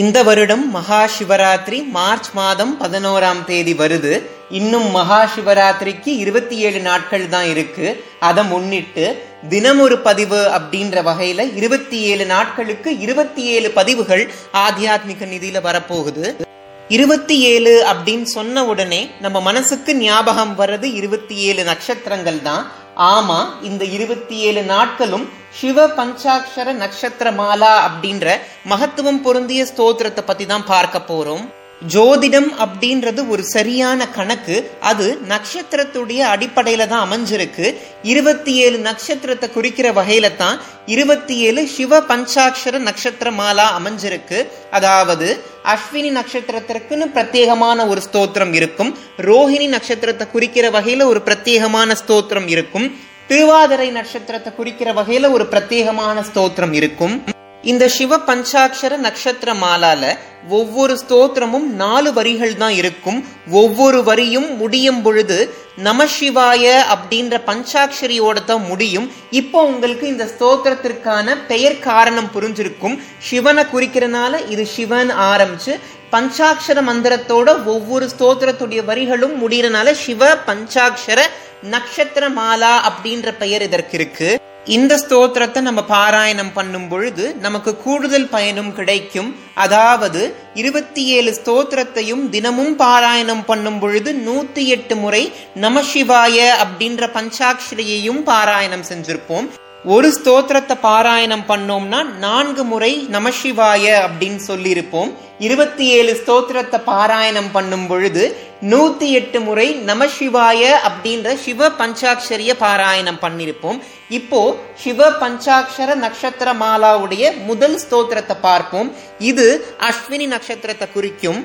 இந்த வருடம் மகா சிவராத்திரி மார்ச் மாதம் பதினோராம் தேதி வருது. இன்னும் மகா சிவராத்திரிக்கு இருபத்தி ஏழு நாட்கள் தான் இருக்கு. அதை முன்னிட்டு தினமொரு ஒரு பதிவு அப்படின்ற வகையில இருபத்தி ஏழு நாட்களுக்கு இருபத்தி ஏழு பதிவுகள் ஆத்தியாத்மிக நிதியில வரப்போகுது. இருபத்தி ஏழு அப்படின்னு சொன்ன உடனே நம்ம மனசுக்கு ஞாபகம் வர்றது இருபத்தி ஏழு நட்சத்திரங்கள் தான். ஆமா இந்த இருபத்தி ஏழு நாட்களும் சிவ பஞ்சாட்சர நட்சத்திர மாலா அப்படின்ற மகத்துவம் பொருந்திய ஸ்தோத்திரத்தை பத்தி தான் பார்க்க போறோம். ஜோதிடம் அப்படின்றது ஒரு சரியான கணக்கு. அது நட்சத்திரத்துடைய அடிப்படையில தான் அமைஞ்சிருக்கு. இருபத்தி ஏழு நட்சத்திரத்தை குறிக்கிற வகையில தான் இருபத்தி ஏழு சிவ பஞ்சாட்சர நட்சத்திர மாலா அமைஞ்சிருக்கு. அதாவது அஸ்வினி நட்சத்திரத்திற்குன்னு பிரத்யேகமான ஒரு ஸ்தோத்திரம் இருக்கும். ரோஹிணி நட்சத்திரத்தை குறிக்கிற வகையில ஒரு பிரத்யேகமான ஸ்தோத்திரம் இருக்கும். திருவாதிரை நட்சத்திரத்தை குறிக்கிற வகையில ஒரு பிரத்யேகமான ஸ்தோத்திரம் இருக்கும். இந்த சிவ பஞ்சாட்சர நட்சத்திர மாலால ஒவ்வொரு ஸ்தோத்திரமும் நாலு வரிகள் தான் இருக்கும். ஒவ்வொரு வரியும் முடியும் பொழுது நமசிவாய அப்படின்ற பஞ்சாட்சரியோட தான் முடியும். இப்போ உங்களுக்கு இந்த ஸ்தோத்திரத்திற்கான பெயர் காரணம் புரிஞ்சிருக்கும். சிவனை குறிக்கிறனால இது சிவன் ஆரம்பிச்சு பஞ்சாட்சர மந்திரத்தோட ஒவ்வொரு ஸ்தோத்திரத்துடைய வரிகளும் முடியறனால சிவ பஞ்சாட்சர நட்சத்திர மாலா அப்படின்ற பெயர் இதற்கு இருக்கு. இந்த ஸ்தோத்திரத்தை நம்ம பாராயணம் பண்ணும் பொழுது நமக்கு கூடுதல் பயனும் கிடைக்கும். அதாவது இருபத்தி ஏழு ஸ்தோத்திரத்தையும் தினமும் பாராயணம் பண்ணும் பொழுது நூத்தி எட்டு முறை நமசிவாய அப்படின்ற பஞ்சாட்சரியையும் பாராயணம் செஞ்சிருப்போம். ஒரு ஸ்தோத்திரத்தை பாராயணம் பண்ணோம்னா நான்கு முறை நமசிவாய அப்படின்னு சொல்லியிருப்போம். இருபத்தி ஏழு ஸ்தோத்திரத்தை பாராயணம் பண்ணும் பொழுது நூத்தி எட்டு முறை நமசிவாய அப்படின்ற சிவ பஞ்சாட்சரிய பாராயணம் பண்ணிருப்போம் இப்போ சிவ பஞ்சாட்சர நட்சத்திர மாலாவுடைய முதல் ஸ்தோத்திரத்தை பார்ப்போம். இது அஸ்வினி நட்சத்திரத்தை குறிக்கும்.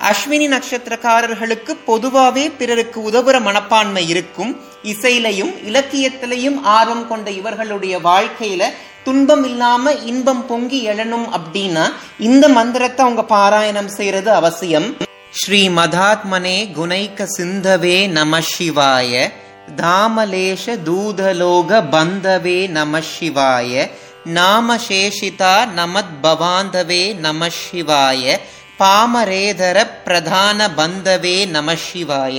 அஸ்வினி நட்சத்திரக்காரர்களுக்கு பொதுவாவே பிறருக்கு உதவுற மனப்பான்மை இருக்கும். இசையிலையும் இலக்கியத்திலையும் ஆர்வம் கொண்ட இவர்களுடைய வாழ்க்கையில துன்பம் இல்லாம இன்பம் பொங்கி எழணும் அப்படின்னா இந்த மந்திரத்தை அவங்க பாராயணம் செய்யறது அவசியம். ஸ்ரீ மதாத்மனே குணைக்க சிந்தவே நம சிவாய. தாமலேஷ தூதலோக பந்தவே நம சிவாய. நாமசேஷிதா நமத் பவாந்தவே நம சிவாய. பாமரேதர பிரதான பந்தவே நம சிவாய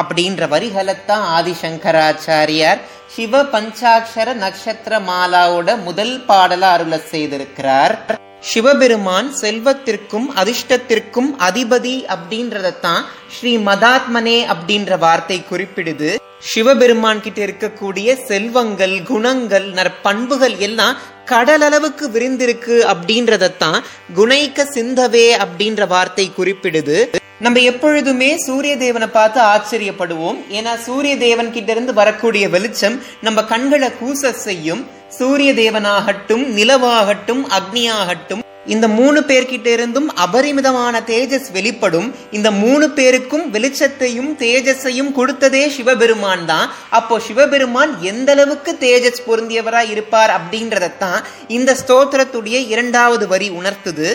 அப்படின்ற வரிகளைத்தான் ஆதிசங்கராச்சாரியார் சிவ பஞ்சாட்சர நட்சத்திர மாலாவோட முதல் பாடல அருள செய்திருக்கிறார். சிவபெருமான் செல்வத்திற்கும் அதிர்ஷ்டத்திற்கும் அதிபதி அப்படின்றதத்தான் ஸ்ரீ மதாத்மனே அப்படின்ற வார்த்தை குறிப்பிடுது. சிவபெருமான் கிட்ட இருக்கக்கூடிய செல்வங்கள் குணங்கள் நற்பண்புகள் எல்லாம் கடல் அளவுக்கு விரிந்திருக்கு அப்படின்றதத்தான் குணைக்க சிந்தவே அப்படின்ற வார்த்தை குறிப்பிடுது. நம்ம எப்பொழுதுமே சூரிய தேவனை பார்த்து ஆச்சரியப்படுவோம். ஏன்னா சூரிய தேவன் கிட்ட இருந்து வரக்கூடிய வெளிச்சம் நம்ம கண்களை கூச செய்யும். சூரிய தேவனாகட்டும் நிலவாகட்டும் அக்னியாகட்டும் இந்த மூணு பேர்கிட்ட இருந்தும் அபரிமிதமான தேஜஸ் வெளிப்படும். இந்த மூணு பேருக்கும் வெளிச்சத்தையும் தேஜஸையும் கொடுத்ததே சிவபெருமான் தான். அப்போ சிவபெருமான் எந்த அளவுக்கு தேஜஸ் பொருந்தியவரா இருப்பார் அப்படின்றதத்தான் இந்த ஸ்தோத்திரத்துடைய இரண்டாவது வரி உணர்த்துது.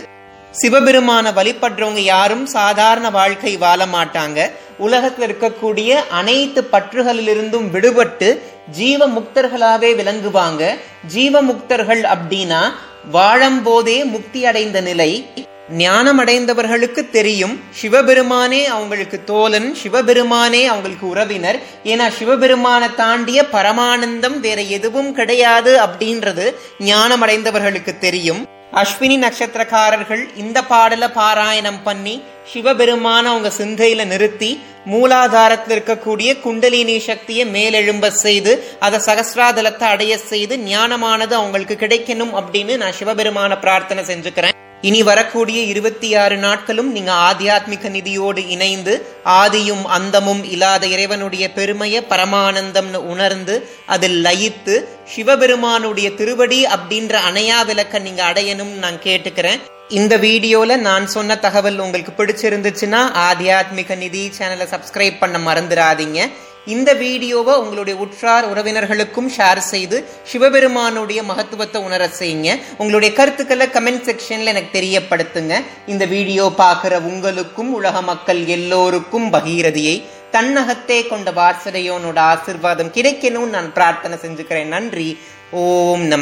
சிவபெருமான வழிபடுறவங்க யாரும் சாதாரண வாழ்க்கை வாழ மாட்டாங்க. உலகத்தில் இருக்கக்கூடிய அனைத்து பற்றுகளிலிருந்தும் விடுபட்டு ஜீவ முக்தர்களாவே விளங்குவாங்க. ஜீவ முக்தர்கள் அப்படின்னா வாழும்போதே முக்தி அடைந்த நிலை. ஞானம் அடைந்தவர்களுக்கு தெரியும். சிவபெருமானே அவங்களுக்கு தோலன் சிவபெருமானே அவங்களுக்கு உறவினர். ஏன்னா சிவபெருமானை தாண்டிய பரமானந்தம் வேற எதுவும் கிடையாது அப்படின்றது ஞானம் அடைந்தவர்களுக்கு தெரியும். அஸ்வினி நட்சத்திரக்காரர்கள் இந்த பாடல பாராயணம் பண்ணி சிவபெருமான அவங்க சிந்தையில நிறுத்தி மூலாதாரத்தில் இருக்கக்கூடிய குண்டலினி சக்தியை மேலெழும்ப செய்து அதை சகசிராதலத்தை அடைய செய்து ஞானமானது அவங்களுக்கு கிடைக்கணும் அப்படின்னு நான் சிவபெருமான பிரார்த்தனை செஞ்சுக்கிறேன். இனி வரக்கூடிய இருபத்தி ஆறு நாட்களும் நீங்க ஆத்தியாத்மிக நிதியோடு இணைந்து ஆதியும் அந்தமும் இல்லாத இறைவனுடைய பெருமையை பரமானந்தம்னு உணர்ந்து அதில் லயித்து சிவபெருமானுடைய திருவடி அப்படின்ற அணையா விளக்க நீங்க அடையணும்னு நான் கேட்டுக்கிறேன். இந்த வீடியோல நான் சொன்ன தகவல் உங்களுக்கு பிடிச்சிருந்துச்சுன்னா ஆத்தியாத்மிக நிதி சேனலை சப்ஸ்கிரைப் பண்ண மறந்துடாதீங்க. இந்த வீடியோவை உங்களுடைய உற்றார் உறவினர்களுக்கும் ஷேர் செய்து சிவபெருமானுடைய மகத்துவத்தை உணர செய்யுங்க. உங்களுடைய கருத்துக்களை கமெண்ட் செக்ஷன்ல எனக்கு தெரியப்படுத்துங்க. இந்த வீடியோ பார்க்குற உங்களுக்கும் உலக மக்கள் எல்லோருக்கும் பகீரதியை தன்னகத்தே கொண்ட வாசலையோனோட ஆசிர்வாதம் கிடைக்கணும்னு நான் பிரார்த்தனை செஞ்சுக்கிறேன். நன்றி. ஓம் நம